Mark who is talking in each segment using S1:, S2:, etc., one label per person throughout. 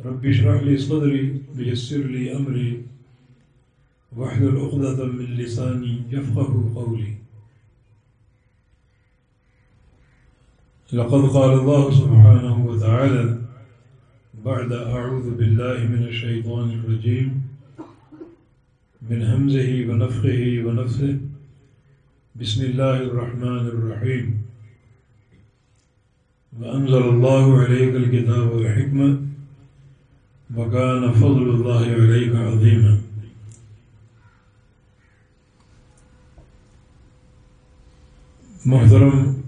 S1: رب اشرح لي صدري ويسر لي أمري واحلل عقدة من لساني يفقه قولي. لقد قال الله سبحانه وتعالى بعد أعوذ بالله من الشيطان الرجيم من همزه ونفخه ونفثه بسم الله الرحمن الرحيم. وأنزل الله عليك الكتاب والحكمة وكان فضل الله عليك عظيما. محترم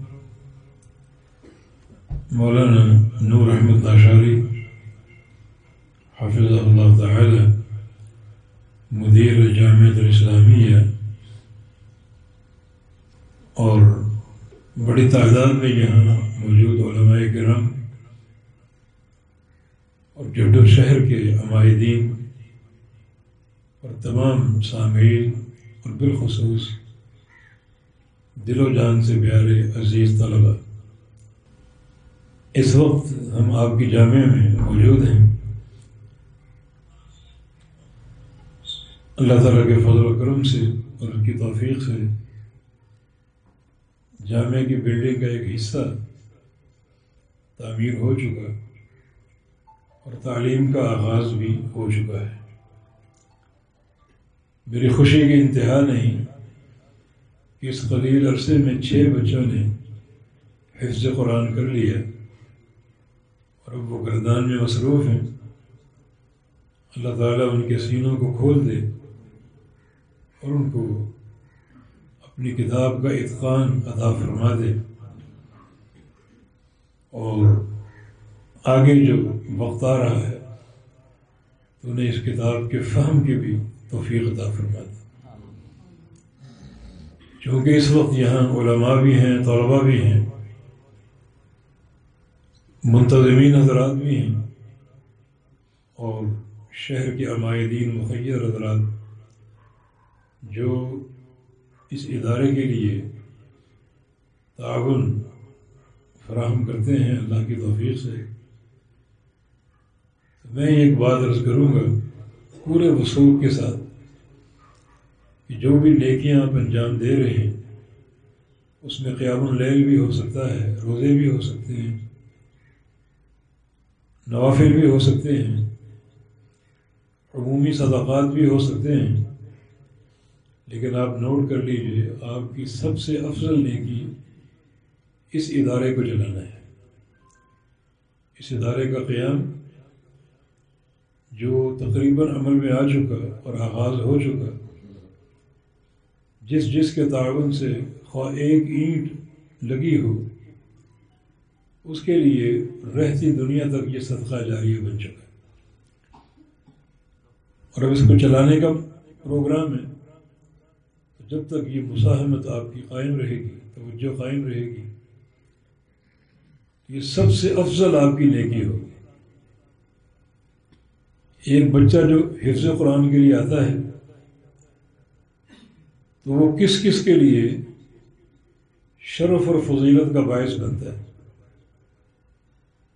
S1: مولانا نور أحمد تاشاری حافظ اللہ تعالی مدیر جامعت الاسلامیہ اور بڑی تعداد میں یہاں موجود علماء کرام اور جڈو شہر کے عمائدین اور تمام سامعین اور بالخصوص دل و جان سے پیارے عزیز طلبا اس وقت ہم آپ کی جامعہ میں موجود ہیں۔ اللہ تعالیٰ کے فضل و کرم سے اور ان کی توفیق سے جامعہ کی بلڈنگ کا ایک حصہ تعمیر ہو چکا۔ اور تعلیم کا آغاز بھی ہو چکا ہے۔ میری خوشی کی انتہا نہیں کہ اس قلیل عرصے میں چھ بچوں نے حفظ قرآن کر لیا اور اب وہ گردان میں مصروف ہیں۔ اللہ تعالیٰ ان کے سینوں کو کھول دے اور ان کو اپنی کتاب کا اتقان عطا فرما دے اور آگے جو وقت آ رہا ہے، تو انہیں اس کتاب کے فہم کی بھی توفیق عطا فرما دے چونکہ اس وقت یہاں علماء بھی ہیں، طلباء بھی ہیں، منتظمین حضرات بھی ہیں، اور شہر کے عمائدین مخیر حضرات جو اس ادارے کے لیے تعاون فراہم کرتے ہیں، اللہ کی توفیق سے میں ایک بات عرض کروں گا پورے وصول کے ساتھ کہ جو بھی نیکیاں آپ انجام دے رہے ہیں، اس میں قیام اللیل بھی ہو سکتا ہے، روزے بھی ہو سکتے ہیں، نوافل بھی ہو سکتے ہیں، عمومی صدقات بھی ہو سکتے ہیں۔ لیکن آپ نوٹ کر لیجیے، آپ کی سب سے افضل نیکی اس ادارے کو چلانا ہے۔ اس ادارے کا قیام جو تقریباً عمل میں آ چکا اور آغاز ہو چکا جس جس کے تعاون سے خواہ ایک اینٹ لگی ہو، اس کے لیے رہتی دنیا تک یہ صدقہ جاریہ بن چکا ہے۔ اور اب اس کو چلانے کا پروگرام ہے۔ جب تک یہ مساہمت آپ کی قائم رہے گی، توجہ قائم رہے گی، یہ سب سے افضل آپ کی نیکی ہوگی ایک بچہ جو حفظ قرآن کے لیے آتا ہے، تو وہ کس کس کے لیے شرف اور فضیلت کا باعث بنتا ہے؟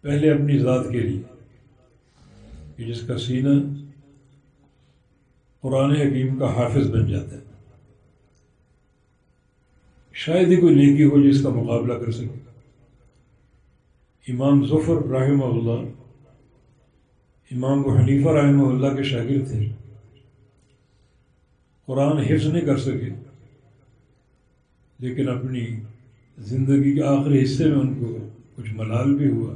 S1: پہلے اپنی ذات کے لیے، کہ جس کا سینہ قرآن حکیم کا حافظ بن جاتا ہے۔ شاید ہی کوئی نیکی ہو جس کا مقابلہ کر سکے۔ امام ظفر رحمہ اللہ امام کو حنیفہ رحمہ اللہ کے شاگرد تھے۔ قرآن حفظ نہیں کر سکے، لیکن اپنی زندگی کے آخری حصے میں ان کو کچھ ملال بھی ہوا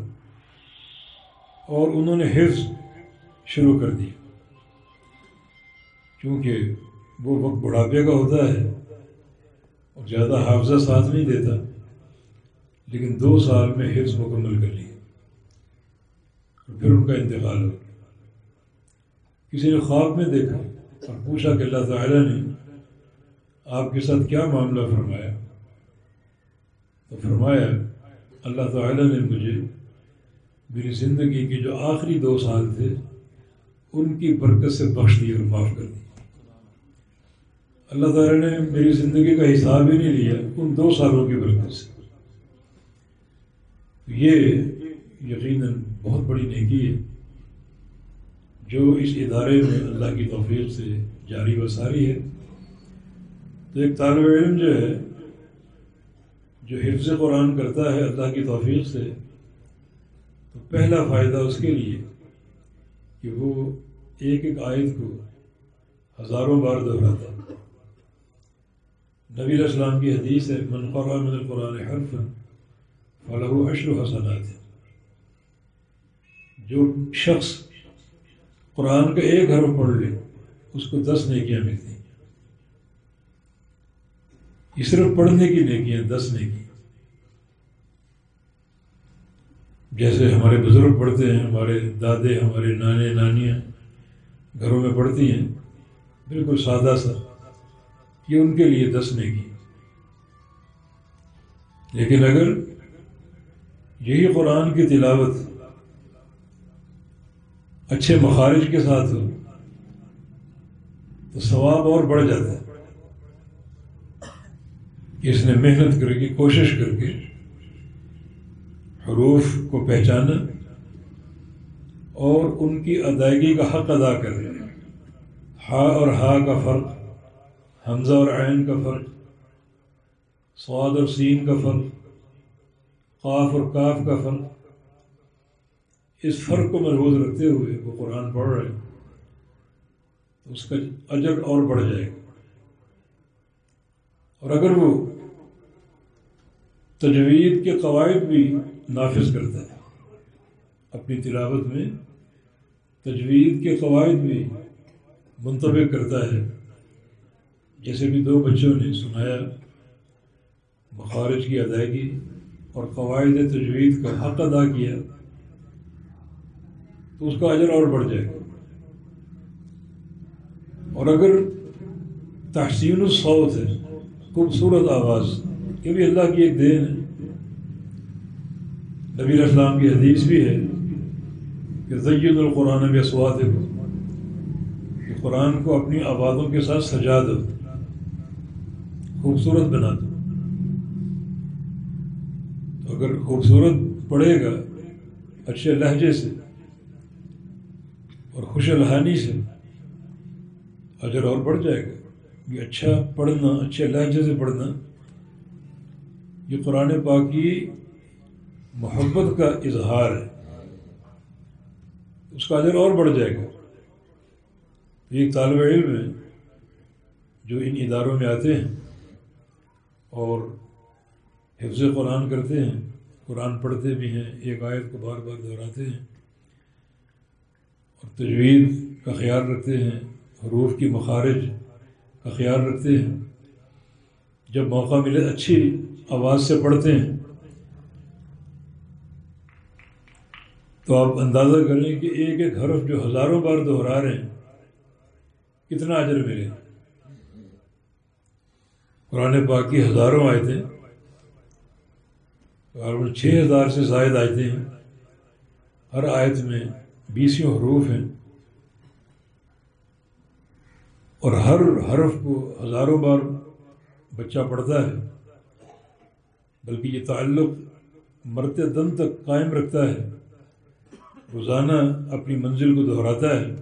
S1: اور انہوں نے حفظ شروع کر دیا کیونکہ وہ وقت بڑھاپے کا ہوتا ہے اور زیادہ حافظہ ساتھ نہیں دیتا، لیکن دو سال میں حفظ مکمل کر لیا اور پھر ان کا انتقال ہو کسی نے خواب میں دیکھا اور پوچھا کہ اللہ تعالیٰ نے آپ کے ساتھ کیا معاملہ فرمایا؟ تو فرمایا، اللہ تعالیٰ نے مجھے میری زندگی کے جو آخری دو سال تھے، ان کی برکت سے بخش دی اور معاف کر دی۔ اللہ تعالیٰ نے میری زندگی کا حساب ہی نہیں لیا ان دو سالوں کی برکت سے۔ یہ یقیناً بہت بڑی نیکی ہے۔ جو اس ادارے میں اللہ کی توفیق سے جاری و ساری ہے، تو ایک طالب علم جو ہے، جو حفظ قرآن کرتا ہے اللہ کی توفیق سے، تو پہلا فائدہ اس کے لیے کہ وہ ایک ایک آیت کو ہزاروں بار دہراتا نبی السلام کی حدیث ہے، من قرآن من القرآن حرف فلاح اشر و حسنات. جو شخص قرآن کا ایک حرف پڑھ لے، اس کو دس نیکیاں ملتی ہیں۔ یہ صرف پڑھنے کی نیکیاں، دس نیکی جیسے ہمارے بزرگ پڑھتے ہیں، ہمارے دادے، ہمارے نانے، نانیاں گھروں میں پڑھتی ہیں، بالکل سادہ سا۔ یہ ان کے لیے دس نیکی لیکن اگر یہی قرآن کی تلاوت اچھے مخارج کے ساتھ ہو تو ثواب اور بڑھ جاتا ہے۔ کہ اس نے محنت کر کے، کوشش کر کے حروف کو پہچانا اور ان کی ادائیگی کا حق ادا کر ہا اور ہا کا فرق، حمزہ اور عین کا فرق سواد اور سین کا فرق، قاف اور کاف کا فرق۔ اس فرق کو محفوظ رکھتے ہوئے وہ قرآن پڑھ رہے ہیں، تو اس کا اجر اور بڑھ جائے گا۔ اور اگر وہ تجوید کے قواعد بھی نافذ کرتا ہے، اپنی تلاوت میں تجوید کے قواعد بھی منتبع کرتا ہے، جیسے بھی دو بچوں نے سنایا مخارج کی ادائیگی اور قواعد تجوید کا حق ادا کیا تو اس کا اجر اور بڑھ جائے گا۔ اور اگر تحسین الصوت ہے، خوبصورت آواز، یہ بھی اللہ کی ایک دین ہے۔ نبی اسلام کی حدیث بھی ہے کہ زید القرآن بھی اسوات کہ قرآن کو اپنی آبادوں کے ساتھ سجا دو، خوبصورت بنا دو۔ تو اگر خوبصورت پڑے گا، اچھے لہجے سے اور خوش الحانی سے۔ اجر اور بڑھ جائے گا۔ یہ اچھا پڑھنا، اچھے لہجے سے پڑھنا۔ یہ قرآن پاک کی محبت کا اظہار ہے۔ اس کا اجر اور بڑھ جائے گا۔ ایک طالب علم ہے جو ان اداروں میں آتے ہیں اور حفظ قرآن کرتے ہیں۔ قرآن پڑھتے بھی ہیں، ایک آیت کو بار بار دہراتے ہیں۔ تجوید کا خیال رکھتے ہیں، حروف کی مخارج کا خیال رکھتے ہیں۔ جب موقع ملے اچھی آواز سے پڑھتے ہیں۔ تو آپ اندازہ کریں کہ ایک ایک حرف جو ہزاروں بار دہرا رہے ہیں، کتنا اجر ملے۔ قرآن پاک کی ہزاروں آئے تھے چھ ہزار سے زائد آئے ہیں۔ ہر آیت میں بیسوں حروف ہیں۔ اور ہر حرف کو ہزاروں بار بچہ پڑھتا ہے، بلکہ یہ تعلق مرتے دم تک قائم رکھتا ہے۔ روزانہ اپنی منزل کو دہراتا ہے۔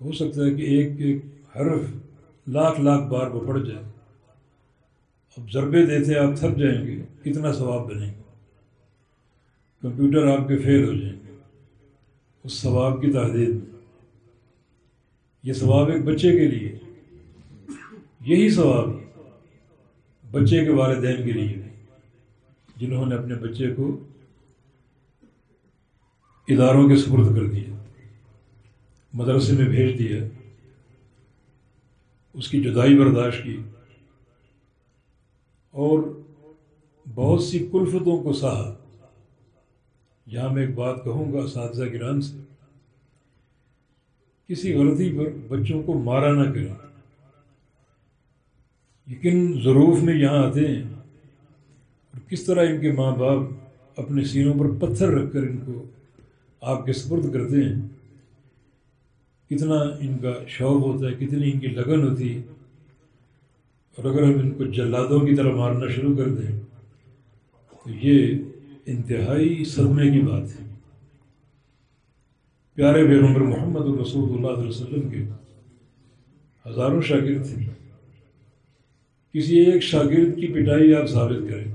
S1: ہو سکتا ہے کہ ایک ایک حرف لاکھ لاکھ بار وہ پڑ جائے۔ اب ضربے دیتے آپ تھک جائیں گے، کتنا ثواب بنے۔ گا کمپیوٹر آپ کے فیل ہو جائیں۔ گے اس ثواب کی تحدید میں۔ یہ ثواب ایک بچے کے لیے۔ یہی ثواب بچے کے والدین کے لیے جنہوں نے اپنے بچے کو اداروں کے سپرد کر دیا، مدرسے میں بھیج دیا، اس کی جدائی برداشت کی۔ اور بہت سی کلفتوں کو سہا یہاں میں ایک بات کہوں گا اساتذہ گران سے، کسی غلطی پر بچوں کو مارا نہ کریں۔ لیکن ضرور میں یہاں آتے ہیں۔ اور کس طرح ان کے ماں باپ اپنے سینوں پر پتھر رکھ کر ان کو آپ کے سپرد کرتے ہیں۔ کتنا ان کا شوق ہوتا ہے، کتنی ان کی لگن ہوتی ہے۔ اور اگر ہم ان کو جلادوں کی طرح مارنا شروع کر دیں، تو یہ انتہائی صدمے کی بات ہے۔ پیارے پیغمبر محمد الرسول اللہ علیہ وسلم کے ہزاروں شاگرد تھے۔ کسی ایک شاگرد کی پٹائی آپ ثابت کریں،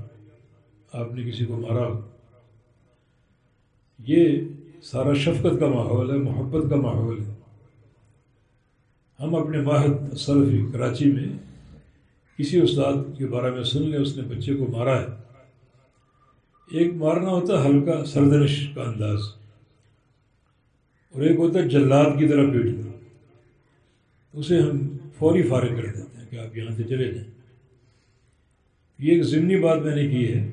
S1: آپ نے کسی کو مارا ہو۔ یہ سارا شفقت کا ماحول ہے، محبت کا ماحول ہے۔ ہم اپنے واحد سلفی کراچی میں کسی استاد کے بارے میں سن لیں، اس نے بچے کو مارا ہے۔ ایک مارنا ہوتا ہے ہلکا سردنش کا انداز اور ایک ہوتا ہے جلاد کی طرح پیٹنا اسے ہم فوری فارغ کر دیتے ہیں کہ آپ یہاں سے چلے جائیں۔ یہ ایک ضمنی بات میں نے کی ہے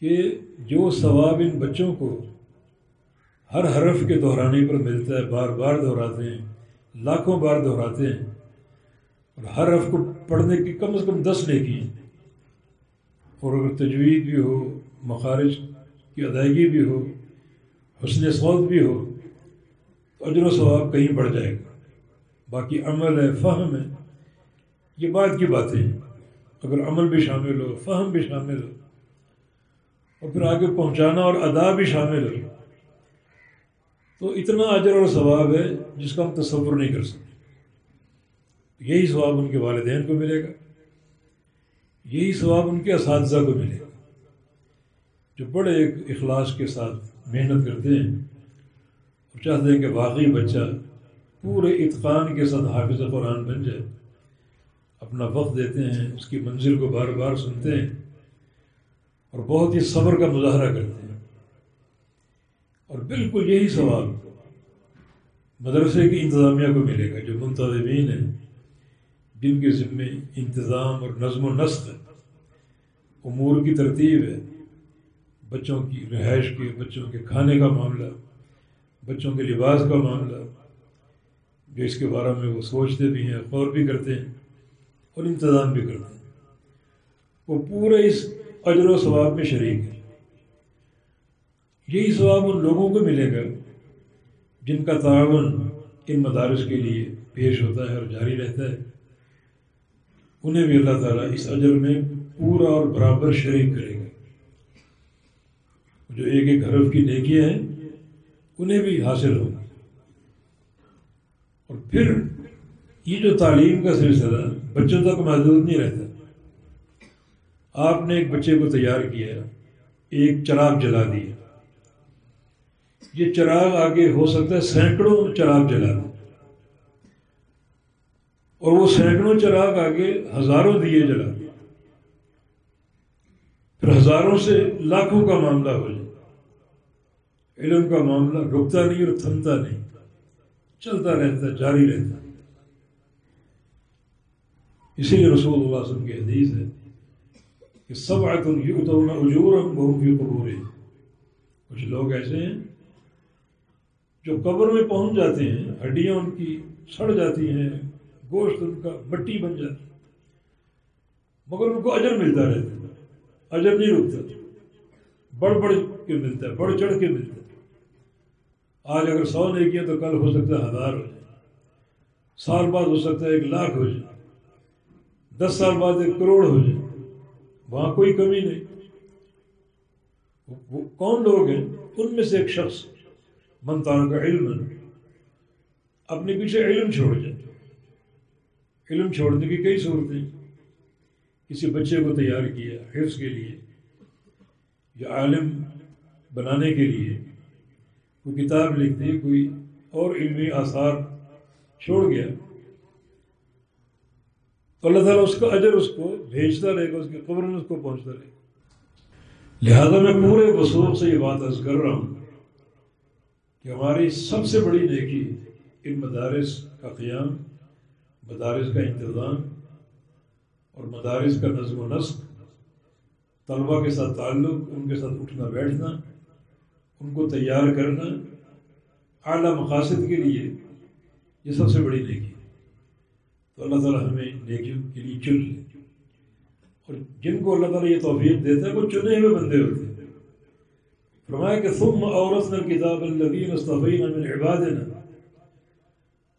S1: کہ جو ثواب ان بچوں کو ہر حرف کے دہرانے پر ملتا ہے، بار بار دہراتے ہیں، لاکھوں بار دہراتے ہیں اور ہر حرف کو پڑھنے کی کم از کم دس نیکی ہیں۔ اور اگر تجوید بھی ہو، مخارج کی ادائیگی بھی ہو، حسن صوت بھی ہو، تو اجر و ثواب کہیں بڑھ جائے گا۔ باقی عمل ہے فہم ہے، یہ بات کی باتیں ہیں۔ اگر عمل بھی شامل ہو، فہم بھی شامل ہو، اور پھر آگے پہنچانا اور ادا بھی شامل ہو، تو اتنا اجر اور ثواب ہے جس کا ہم تصور نہیں کر سکتے۔ یہی ثواب ان کے والدین کو ملے گا۔ یہی ثواب ان کے اساتذہ کو ملے۔ گا جو بڑے ایک اخلاص کے ساتھ محنت کرتے ہیں اور چاہتے ہیں کہ واقعی بچہ پورے اتقان کے ساتھ حافظ قرآن بن جائے، اپنا وقت دیتے ہیں، اس کی منزل کو بار بار سنتے ہیں اور بہت ہی صبر کا مظاہرہ کرتے ہیں۔ اور بالکل یہی سوال مدرسے کی انتظامیہ کو ملے گا، جو منتظمین ہیں۔ جن کے ذمے انتظام اور نظم و نسق ہے امور کی ترتیب ہے۔ بچوں کی رہائش کے، بچوں کے کھانے کا معاملہ، بچوں کے لباس کا معاملہ، جو اس کے بارے میں وہ سوچتے بھی ہیں، غور بھی کرتے ہیں اور انتظام بھی کرتے ہیں۔ وہ پورے اس اجر و ثواب میں شریک ہے یہی ثواب ان لوگوں کو ملے گا جن کا تعاون ان مدارس کے لیے پیش ہوتا ہے اور جاری رہتا ہے۔ انہیں بھی اللہ تعالیٰ اس اجر میں پورا اور برابر شریک کرے گا جو ایک ایک حرف کی نیکیاں ہیں، انہیں بھی حاصل ہوگی اور پھر یہ جو تعلیم کا سلسلہ، بچوں تک محدود نہیں رہتا۔ آپ نے ایک بچے کو تیار کیا، ایک چراغ جلا دیا یہ چراغ آگے ہو سکتا ہے، سینکڑوں چراغ جلا دیں اور وہ سینکڑوں چراغ آگے ہزاروں دیے جلا پھر ہزاروں سے لاکھوں کا معاملہ ہو جائے۔ علم کا معاملہ رکتا نہیں اور تھمتا نہیں۔ چلتا رہتا، جاری رہتا۔ اسی لیے رسول اللہ علیہ وسلم کی حدیث ہے کہ سب آئے تم یہ تو اجور ہم بہت قبور کچھ لوگ ایسے ہیں جو قبر میں پہنچ جاتے ہیں، ہڈیاں ان کی سڑ جاتی ہیں گوشت ان کا مٹی بن جاتی مگر ان کو اجر ملتا رہتا اجر نہیں رکتا۔ بڑھ بڑھ کے ملتا ہے، بڑھ چڑھ کے ملتا ہے۔ آج اگر سو نہیں کیا تو کل ہو سکتا ہے ہزار ہو جائے سال بعد ہو سکتا ہے ایک لاکھ ہو جائے دس سال بعد ایک کروڑ ہو جائے وہاں کوئی کمی نہیں۔ وہ کون لوگ ہیں؟ ان میں سے ایک شخص منتان کا علم اپنے پیچھے علم چھوڑ جائے۔ علم چھوڑنے کی کئی صورتیں کسی بچے کو تیار کیا حفظ کے لیے یا عالم بنانے کے لیے، کوئی کتاب لکھ دی کوئی اور علمی آثار چھوڑ گیا، تو اللہ تعالیٰ اس کا اجر اس کو بھیجتا رہے گا، اس کی قبر میں اس کو پہنچتا رہے گا۔ لہذا میں پورے وصول سے یہ بات عرض کر رہا ہوں کہ ہماری سب سے بڑی نیکی ان مدارس کا قیام مدارس کا انتظام اور مدارس کا نظم و نسق طلبا کے ساتھ تعلق، ان کے ساتھ اٹھنا، بیٹھنا، ان کو تیار کرنا اعلیٰ مقاصد کے لیے یہ سب سے بڑی نیکی تو اللہ تعالیٰ ہمیں نیکیوں کے لیے چن لے۔ اور جن کو اللہ تعالیٰ یہ توفیق دیتا ہے، وہ چنے ہوئے بندے ہوتے ہیں۔ فرمایا کہ ثم عورت کتاب الدین استفین من عبادنا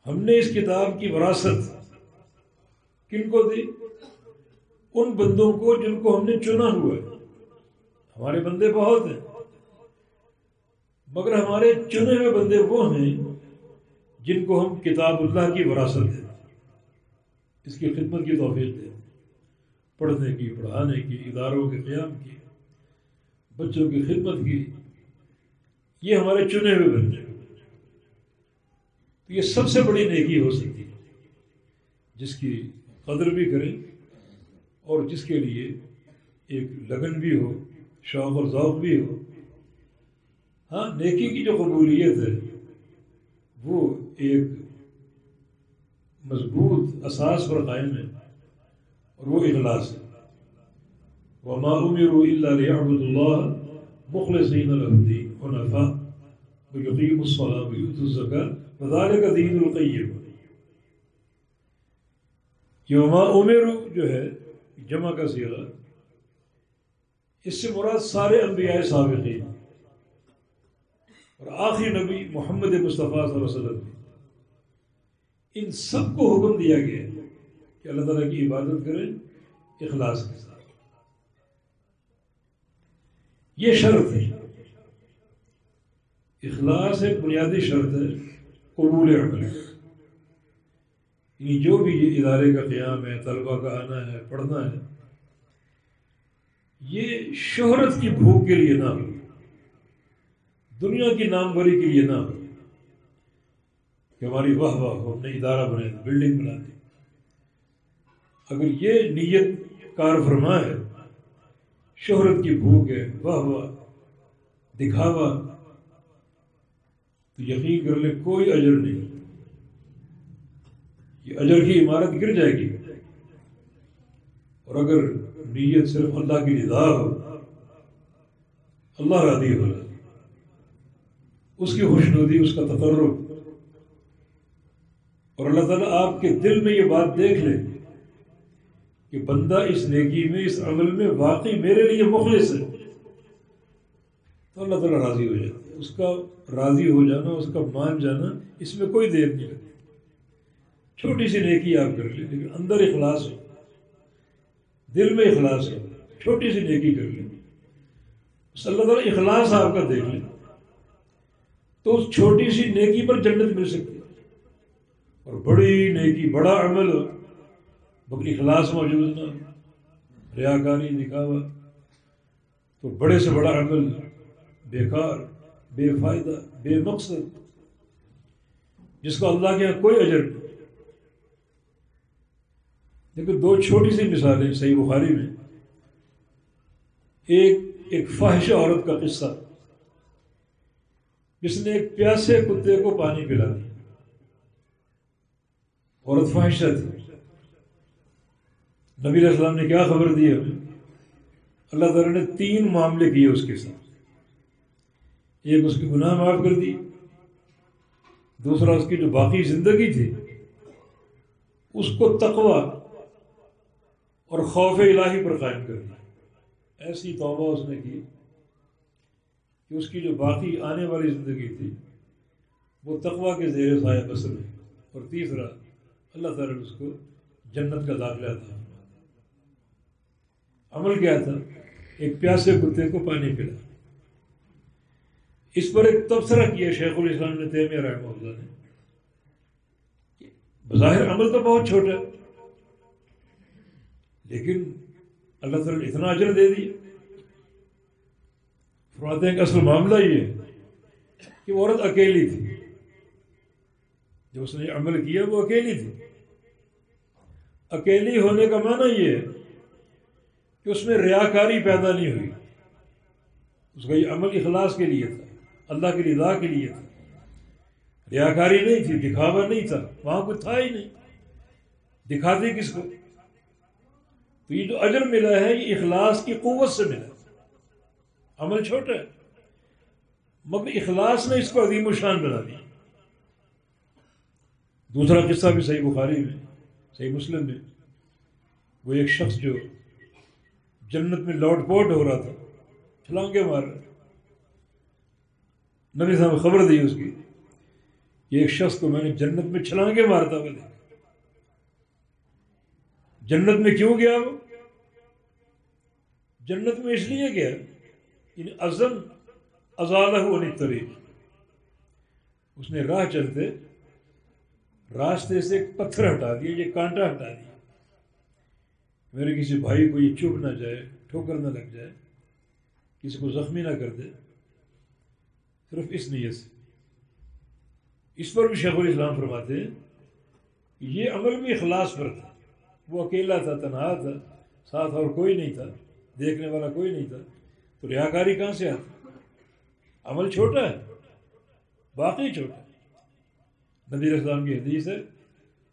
S1: ہم نے اس کتاب کی وراثت کن کو دی؟ ان بندوں کو جن کو ہم نے چنا ہوا ہے۔ ہمارے بندے بہت ہیں۔ مگر ہمارے چنے ہوئے بندے وہ ہیں جن کو ہم کتاب اللہ کی وراثت دیں اس کی خدمت کی توفیق دیں۔ پڑھنے کی، پڑھانے کی، اداروں کے قیام کی، بچوں کی خدمت کی۔ یہ ہمارے چنے ہوئے بندے یہ سب سے بڑی نیکی ہو سکتی ہے۔ جس کی قدر بھی کریں اور جس کے لیے ایک لگن بھی ہو، شوق اور ذوق بھی ہو۔ ہاں نیکی کی جو قبولیت ہے، وہ ایک مضبوط اساس پر قائم ہے اور وہ اخلاص ہے۔ وما امروا الا ليعبدوا الله مخلصين له الدين حنفاء ويقيموا الصلاه ويؤتوا الزكاه وذلك دين القيم یہ وما امروا جو ہے، جمع کا سیغہ، اس سے مراد سارے انبیاء سابقین۔ اور آخری نبی محمد مصطفیٰ صلی اللہ علیہ وسلم۔ ان سب کو حکم دیا گیا کہ اللہ تعالیٰ کی عبادت کریں، اخلاص کے ساتھ۔ یہ شرط ہے۔ اخلاص ایک بنیادی شرط ہے۔ قبول عمل یعنی جو بھی یہ ادارے کا قیام ہے، طلبہ کا آنا ہے، پڑھنا ہے، یہ شہرت کی بھوک کے لیے نہ ہو۔ دنیا کی ناموری کے لیے نہ ہو۔ کہ ہماری واہ واہ ہو اپنے ادارہ بنے بلڈنگ بنا دی اگر یہ نیت کار فرما ہے، شہرت کی بھوک ہے، واہ واہ، دکھاوا۔ تو یقین کر لیں کوئی اجر نہیں۔ یہ اجر کی عمارت گر جائے گی۔ اور اگر نیت صرف اللہ کی رضا ہو، اللہ راضی ہو، اس کی خوش ندی اس کا تقرب۔ اور اللہ تعالیٰ آپ کے دل میں یہ بات دیکھ لے کہ بندہ اس نیکی میں، اس عمل میں واقعی میرے لیے مخلص ہے۔ تو اللہ تعالیٰ راضی ہو جاتا ہے۔ اس کا راضی ہو جانا، اس کا مان جانا، اس میں کوئی دیر نہیں لگتی۔ چھوٹی سی نیکی آپ کر لیں، لیکن اندر اخلاص ہو۔ دل میں اخلاص ہے چھوٹی سی نیکی کر لیں۔ اللہ تعالیٰ اخلاص آپ کا دیکھ لیں تو اس چھوٹی سی نیکی پر جنت مل سکتی ہے۔ اور بڑی نیکی، بڑا عمل بکری اخلاص موجود نہ ریا کاری دکھاوا۔ تو بڑے سے بڑا عمل، بیکار۔ بے فائدہ، بے مقصد۔ جس کو اللہ کے یہاں کوئی اجر نہیں۔ لیکن دو چھوٹی سی مثالیں صحیح بخاری میں۔ ایک ایک فاحش عورت کا قصہ۔ جس نے ایک پیاسے کتے کو پانی پلا دیا۔ عورت فاحشہ تھی نبی علیہ السلام نے کیا خبر دی؟ ہمیں اللہ تعالیٰ نے تین معاملے کیے اس کے ساتھ۔ ایک اس کی گناہ معاف کر دی۔ دوسرا، اس کی جو باقی زندگی تھی، اس کو تقوا اور خوف الہی پر قائم کر دیا ایسی توبہ اس نے کی کہ اس کی جو باقی آنے والی زندگی تھی، وہ تقوا کے زیر سایہ بسر ہے۔ اور تیسرا، اللہ تعالیٰ نے اس کو جنت کا داخلہ تھا عمل کیا تھا؟ ایک پیاسے کتے کو پانی پلا اس پر ایک تبصرہ کیا شیخ الاسلام نے تیمیہ رحمہ اللہ نے۔ بظاہر عمل تو بہت چھوٹا۔ لیکن اللہ تعالیٰ نے اتنا اجر دے دی فرماتے ہیں کہ اصل معاملہ یہ ہے کہ وہ عورت اکیلی تھی۔ جو اس نے عمل کیا وہ اکیلی تھی۔ اکیلی ہونے کا معنی یہ ہے کہ اس میں ریاکاری پیدا نہیں ہوئی۔ اس کا یہ عمل اخلاص کے لیے تھا۔ اللہ کی رضا کے لیے تھا۔ ریاکاری نہیں تھی، دکھاوا نہیں تھا، وہاں کوئی تھا ہی نہیں۔ دکھاتے کس کو؟ تو یہ جو اجر ملا ہے، یہ اخلاص کی قوت سے ملا۔ عمل چھوٹا ہے۔ مگر اخلاص نے اس کو عظیم الشان بنا دیا۔ دوسرا قصہ بھی صحیح بخاری میں، صحیح مسلم میں۔ وہ ایک شخص جو جنت میں لوٹ پوٹ ہو رہا تھا چھلانگے مار رہا نبی صاحب خبر دی اس کی کہ ایک شخص کو میں نے جنت میں چھلانگے مارتا ہوا دیکھا۔ جنت میں کیوں گیا وہ؟ جنت میں اس لیے گیا یعنی ازن ازالہ طریق اس نے راہ چلتے راستے سے ایک پتھر ہٹا دیا یہ کانٹا ہٹا دیا۔ میرے کسی بھائی کو یہ چوب نہ جائے، ٹھوکر نہ لگ جائے، کسی کو زخمی نہ کر دے۔ صرف اس نیت سے۔ اس پر بھی شیخ الاسلام فرماتے ہیں کہ یہ عمل بھی اخلاص پر تھا۔ وہ اکیلا تھا، تنہا تھا، ساتھ اور کوئی نہیں تھا، دیکھنے والا کوئی نہیں تھا۔ تو ریاکاری کہاں سے آتی عمل چھوٹا ہے، باقی چھوٹا ہے۔ نبی اسلام کی حدیث ہے،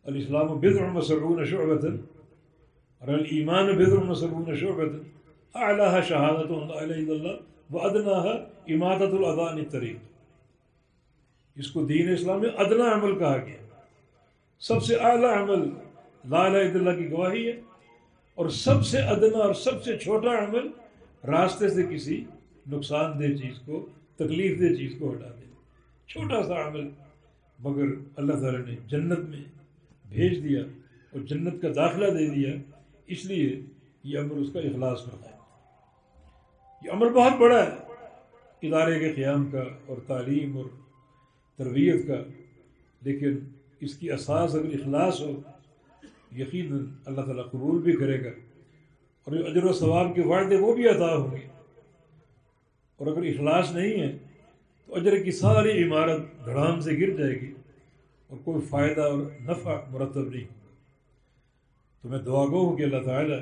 S1: الاسلام بدر مسرون شعبت اور المان بدر مسرون شعبت اعلیٰ شہادت اللہ و ادنا امادت الادان طریق اس کو دین اسلام میں ادنا عمل کہا گیا۔ سب سے اعلیٰ عمل لا الہ الا اللہ کی گواہی ہے اور سب سے ادنا اور سب سے چھوٹا عمل راستے سے کسی نقصان دہ چیز کو، تکلیف دہ چیز کو ہٹا دے۔ چھوٹا سا عمل، مگر اللہ تعالیٰ نے جنت میں بھیج دیا اور جنت کا داخلہ دے دیا۔ اس لیے یہ عمل اس کا اخلاص کرتا ہے۔ یہ عمل بہت بڑا ہے۔ ادارے کے قیام کا اور تعلیم اور تربیت کا، لیکن اس کی اساس اگر اخلاص ہو، یقیناً اللہ تعالیٰ قبول بھی کرے گا۔ اور جو اجر و ثواب کے وعدے وہ بھی عطا ہوں گے۔ اور اگر اخلاص نہیں ہے، تو اجر کی ساری عمارت دھڑام سے گر جائے گی اور کوئی فائدہ اور نفع مرتب نہیں ہوگا۔ تو میں دعا گو ہوں کہ اللہ تعالیٰ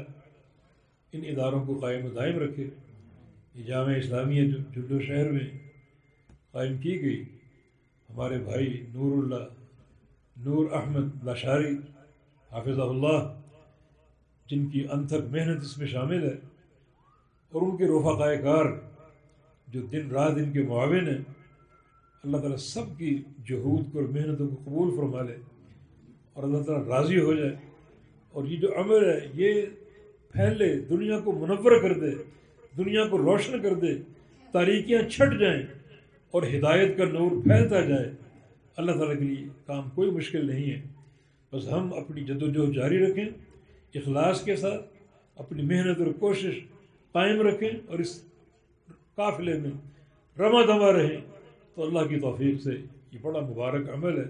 S1: ان اداروں کو قائم و دائم رکھے۔ یہ جامعہ اسلامیہ جو جلو شہر میں قائم کی گئی، ہمارے بھائی نور اللہ، نور احمد لاشاری حافظ اللہ، جن کی انتھک محنت اس میں شامل ہے، اور ان کے رفقائے کار جو دن رات ان کے معاون ہیں، اللہ تعالیٰ سب کی جہود کو اور محنتوں کو قبول فرما لے اور اللہ تعالیٰ راضی ہو جائے۔ اور یہ جو عمل ہے، یہ پھیلے دنیا کو منور کر دے۔ دنیا کو روشن کر دے، تاریکیاں چھٹ جائیں اور ہدایت کا نور پھیلتا جائے۔ اللہ تعالیٰ کے لیے کام کوئی مشکل نہیں ہے۔ بس ہم اپنی جدوجہد جاری رکھیں، اخلاص کے ساتھ اپنی محنت اور کوشش قائم رکھیں اور اس قافلے میں رما دما رہیں۔ تو اللہ کی توفیق سے یہ بڑا مبارک عمل ہے۔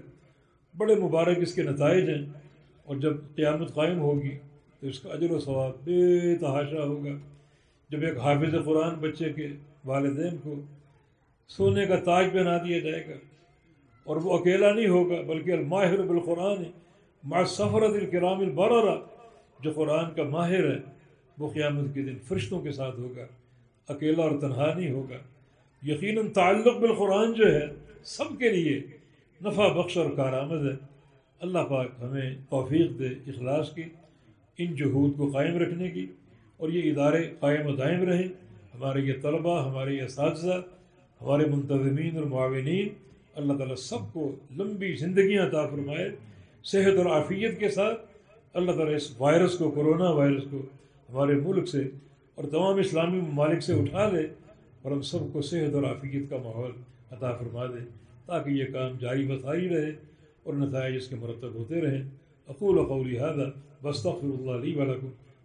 S1: بڑے مبارک اس کے نتائج ہیں۔ اور جب قیامت قائم ہوگی تو اس کا اجر و ثواب بے تحاشا ہوگا۔ جب ایک حافظ قرآن بچے کے والدین کو سونے کا تاج پہنا دیا جائے گا اور وہ اکیلا نہیں ہوگا، بلکہ الماہر بالقرآن، مع سفرت الکرام البررہ، جو قرآن کا ماہر ہے، وہ قیامت کے دن فرشتوں کے ساتھ ہوگا، اکیلا اور تنہا نہیں ہوگا۔ یقیناً تعلق بالقرآن جو ہے، سب کے لیے نفع بخش اور کارآمد ہے۔ اللہ پاک ہمیں توفیق دے، اخلاص کی، ان جہود کو قائم رکھنے کی۔ اور یہ ادارے قائم و دائم رہیں۔ ہمارے یہ طلباء، ہمارے یہ اساتذہ، ہمارے منتظمین اور معاونین، اللہ تعالیٰ سب کو لمبی زندگیاں عطا فرمائے، صحت اور عافیت کے ساتھ۔ اللہ تعالیٰ اس وائرس کو، کرونا وائرس کو ہمارے ملک سے اور تمام اسلامی ممالک سے اٹھا لے اور ہم سب کو صحت اور عافیت کا ماحول عطا فرما دے تاکہ یہ کام جاری بساری رہے اور نتائج اس کے مرتب ہوتے رہیں۔ اقول و قولی حادہ بستغفر اللہ علیہ ولکم